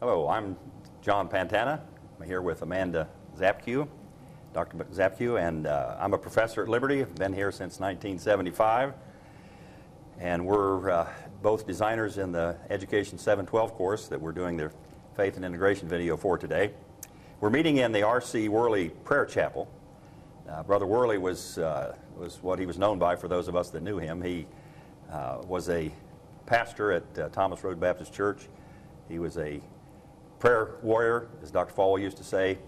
Hello, I'm John Pantana. I'm here with Amanda Szapkiw, Dr. Szapkiw, and uh, I'm a professor at Liberty. I've been here since 1975. And we're uh, both designers in the Education 712 course that we're doing the Faith and Integration video for today. We're meeting in the R.C. Worley Prayer Chapel. Uh, Brother Worley was, uh, was what he was known by for those of us that knew him. He uh, was a pastor at uh, Thomas Road Baptist Church. He was a prayer warrior, as Dr. Falwell used to say.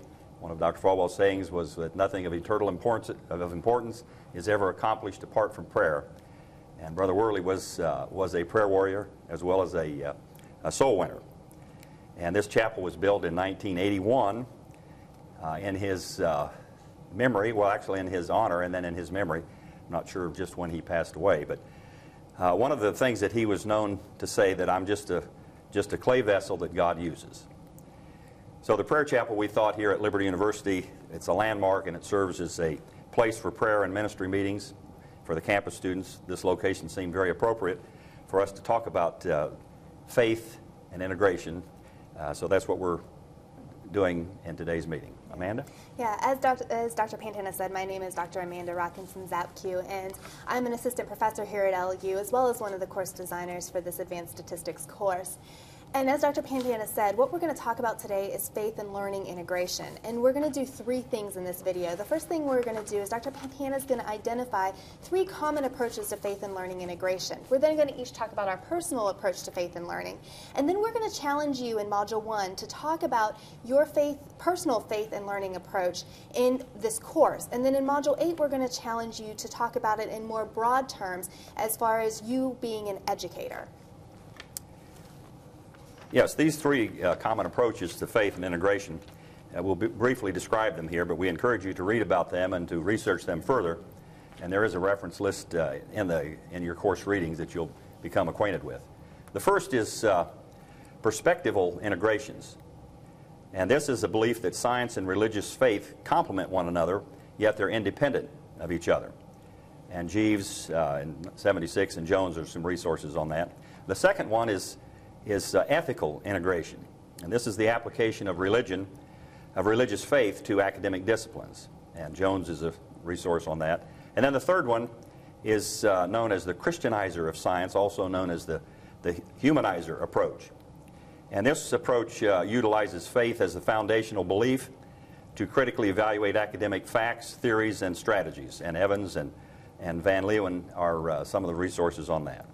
One of Dr. Falwell's sayings was that nothing of eternal importance, of importance is ever accomplished apart from prayer. And Brother Worley was, uh, was a prayer warrior as well as a, uh, a soul winner. And this chapel was built in 1981 uh, in his uh, memory, well, actually in his honor and then in his memory. I'm not sure just when he passed away, but uh, one of the things that he was known to say that I'm just a, just a clay vessel that God uses. So the prayer chapel we thought here at Liberty University, it's a landmark and it serves as a place for prayer and ministry meetings for the campus students. This location seemed very appropriate for us to talk about uh, faith and integration. Uh, so that's what we're doing in today's meeting. Amanda? Yeah, as Dr. as Dr. Pantana said, my name is Dr. Amanda Rockinson Szapkiw, and I'm an assistant professor here at LU, as well as one of the course designers for this advanced statistics course. And as Dr. Pantana said, what we're going to talk about today is faith and learning integration. And we're going to do three things in this video. The first thing we're going to do is Dr. Pantana is going to identify three common approaches to faith and learning integration. We're then going to each talk about our personal approach to faith and learning. And then we're going to challenge you in Module 1 to talk about your faith, personal faith and learning approach in this course. And then in Module 8, we're going to challenge you to talk about it in more broad terms as far as you being an educator. Yes, these three uh, common approaches to faith and integration, uh, we'll briefly describe them here, but we encourage you to read about them and to research them further. And there is a reference list uh, in, the, in your course readings that you'll become acquainted with. The first is uh, perspectival integrations. And this is a belief that science and religious faith complement one another, yet they're independent of each other. And Jeeves uh, in 76 and Jones are some resources on that. The second one is is uh, ethical integration. And this is the application of religion, of religious faith to academic disciplines. And Jones is a resource on that. And then the third one is uh, known as the Christianizer of science, also known as the, the humanizer approach. And this approach uh, utilizes faith as the foundational belief to critically evaluate academic facts, theories, and strategies. And Evans and, and Van Leeuwen are uh, some of the resources on that.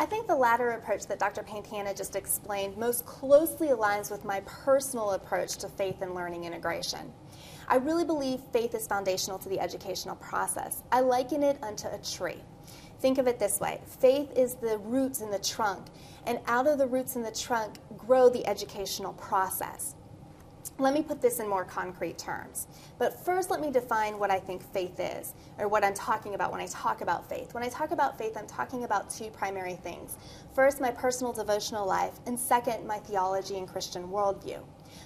I think the latter approach that Dr. Pantana just explained most closely aligns with my personal approach to faith and learning integration. I really believe faith is foundational to the educational process. I liken it unto a tree. Think of it this way faith is the roots in the trunk, and out of the roots in the trunk grow the educational process. Let me put this in more concrete terms. But first, let me define what I think faith is, or what I'm talking about when I talk about faith. When I talk about faith, I'm talking about two primary things. First, my personal devotional life, and second, my theology and Christian worldview.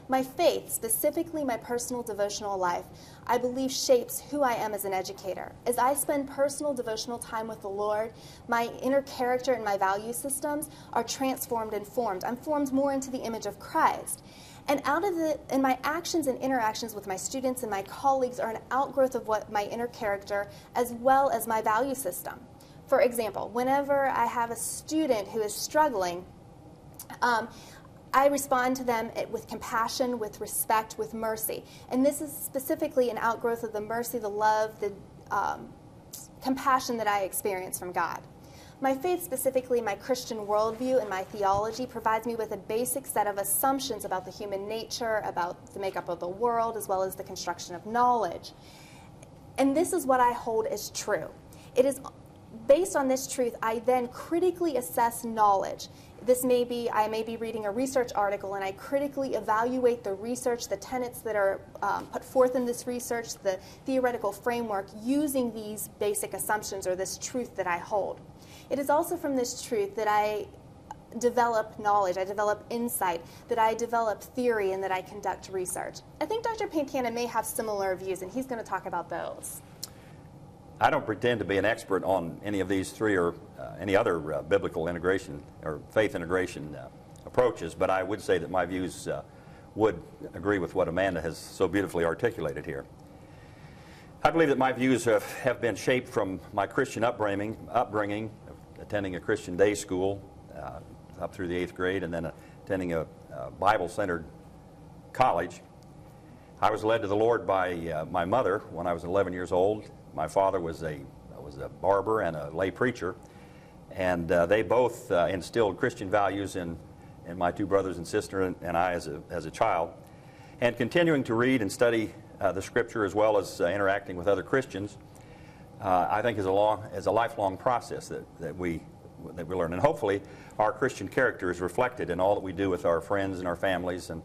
My faith, specifically my personal devotional life, I believe shapes who I am as an educator. As I spend personal devotional time with the Lord, my inner character and my value systems are transformed and formed. I'm formed more into the image of Christ. And out of the, and my actions and interactions with my students and my colleagues are an outgrowth of what my inner character as well as my value system. For example, whenever I have a student who is struggling, um, I respond to them with compassion, with respect, with mercy. And this is specifically an outgrowth of the mercy, the love, the um, compassion that I experience from God. My faith, specifically my Christian worldview and my theology, provides me with a basic set of assumptions about the human nature, about the makeup of the world, as well as the construction of knowledge. And this is what I hold as true. It is based on this truth, I then critically assess knowledge. This may be, I may be reading a research article and I critically evaluate the research, the tenets that are um, put forth in this research, the theoretical framework, using these basic assumptions or this truth that I hold. It is also from this truth that I develop knowledge, I develop insight, that I develop theory, and that I conduct research. I think Dr. Pantana may have similar views, and he's going to talk about those. I don't pretend to be an expert on any of these three or uh, any other uh, biblical integration or faith integration uh, approaches, but I would say that my views uh, would agree with what Amanda has so beautifully articulated here. I believe that my views have, have been shaped from my Christian upbringing, upbringing attending a Christian day school uh, up through the eighth grade, and then attending a, a Bible centered college. I was led to the Lord by uh, my mother when I was 11 years old. My father was a, was a barber and a lay preacher, and uh, they both uh, instilled Christian values in, in my two brothers and sister and, and I as a, as a child. And continuing to read and study uh, the Scripture as well as uh, interacting with other Christians, uh, I think is a long, is a lifelong process that, that we that we learn. And hopefully, our Christian character is reflected in all that we do with our friends and our families and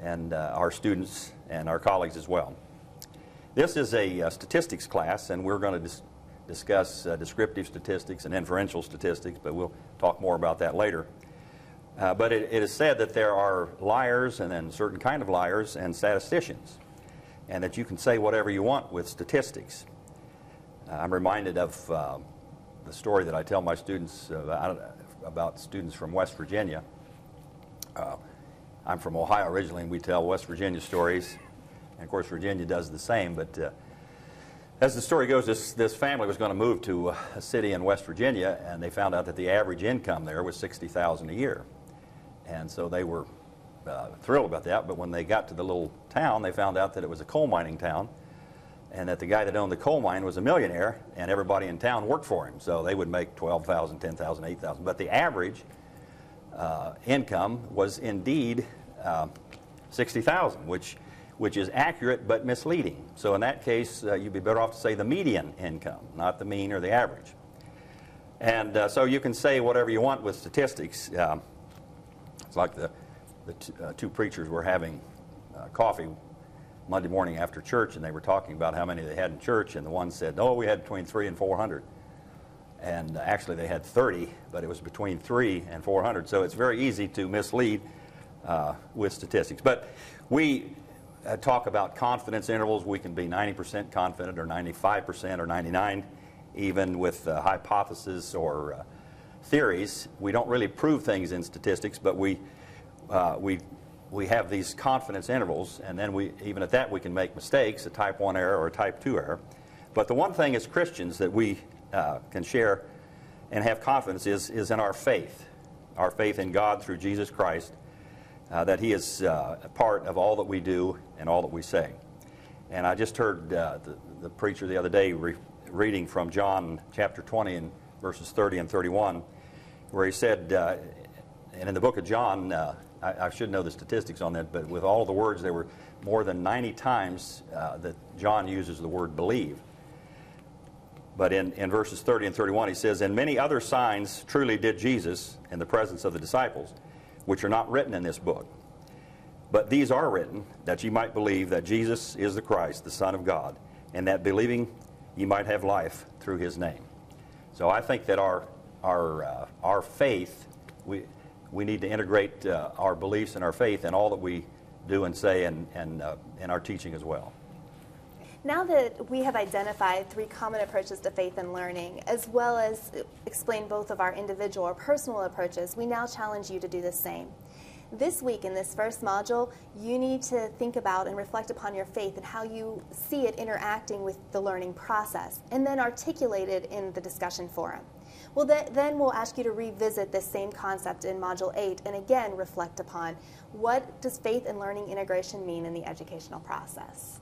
and uh, our students and our colleagues as well. This is a, a statistics class, and we're going to dis- discuss uh, descriptive statistics and inferential statistics, but we'll talk more about that later. Uh, but it, it is said that there are liars and then certain kind of liars and statisticians, and that you can say whatever you want with statistics. Uh, I'm reminded of uh, the story that I tell my students about, about students from West Virginia. Uh, I'm from Ohio originally, and we tell West Virginia stories. And of course, Virginia does the same. But uh, as the story goes, this, this family was going to move to a city in West Virginia, and they found out that the average income there was 60000 a year. And so they were uh, thrilled about that. But when they got to the little town, they found out that it was a coal mining town and that the guy that owned the coal mine was a millionaire, and everybody in town worked for him. So they would make 12000 10000 8000 But the average uh, income was indeed uh, 60,000, which which is accurate but misleading. So in that case, uh, you'd be better off to say the median income, not the mean or the average. And uh, so you can say whatever you want with statistics. Uh, it's like the, the uh, two preachers were having uh, coffee Monday morning after church, and they were talking about how many they had in church, and the one said, "Oh, we had between three and 400." And uh, actually, they had 30, but it was between three and 400. So it's very easy to mislead uh, with statistics. But we uh, talk about confidence intervals. We can be 90% confident or 95% or 99 even with uh, hypotheses or uh, theories. We don't really prove things in statistics, but we, uh, we, we have these confidence intervals, and then we, even at that we can make mistakes, a type 1 error or a type 2 error. But the one thing as Christians that we uh, can share and have confidence is, is in our faith, our faith in God through Jesus Christ uh, that He is uh, a part of all that we do and all that we say. And I just heard uh, the, the, preacher the other day re- reading from John chapter 20 and verses 30 and 31, where he said, uh, and in the book of John, uh, I, I, should know the statistics on that, but with all the words, there were more than 90 times uh, that John uses the word believe. But in, in verses 30 and 31, he says, And many other signs truly did Jesus in the presence of the disciples which are not written in this book. But these are written that ye might believe that Jesus is the Christ, the Son of God, and that believing ye might have life through his name. So I think that our, our, uh, our faith, we, we need to integrate uh, our beliefs and our faith in all that we do and say and, and uh, in our teaching as well. Now that we have identified three common approaches to faith and learning, as well as explained both of our individual or personal approaches, we now challenge you to do the same. This week, in this first module, you need to think about and reflect upon your faith and how you see it interacting with the learning process, and then articulate it in the discussion forum. Well, then we'll ask you to revisit this same concept in Module 8 and again reflect upon what does faith and learning integration mean in the educational process.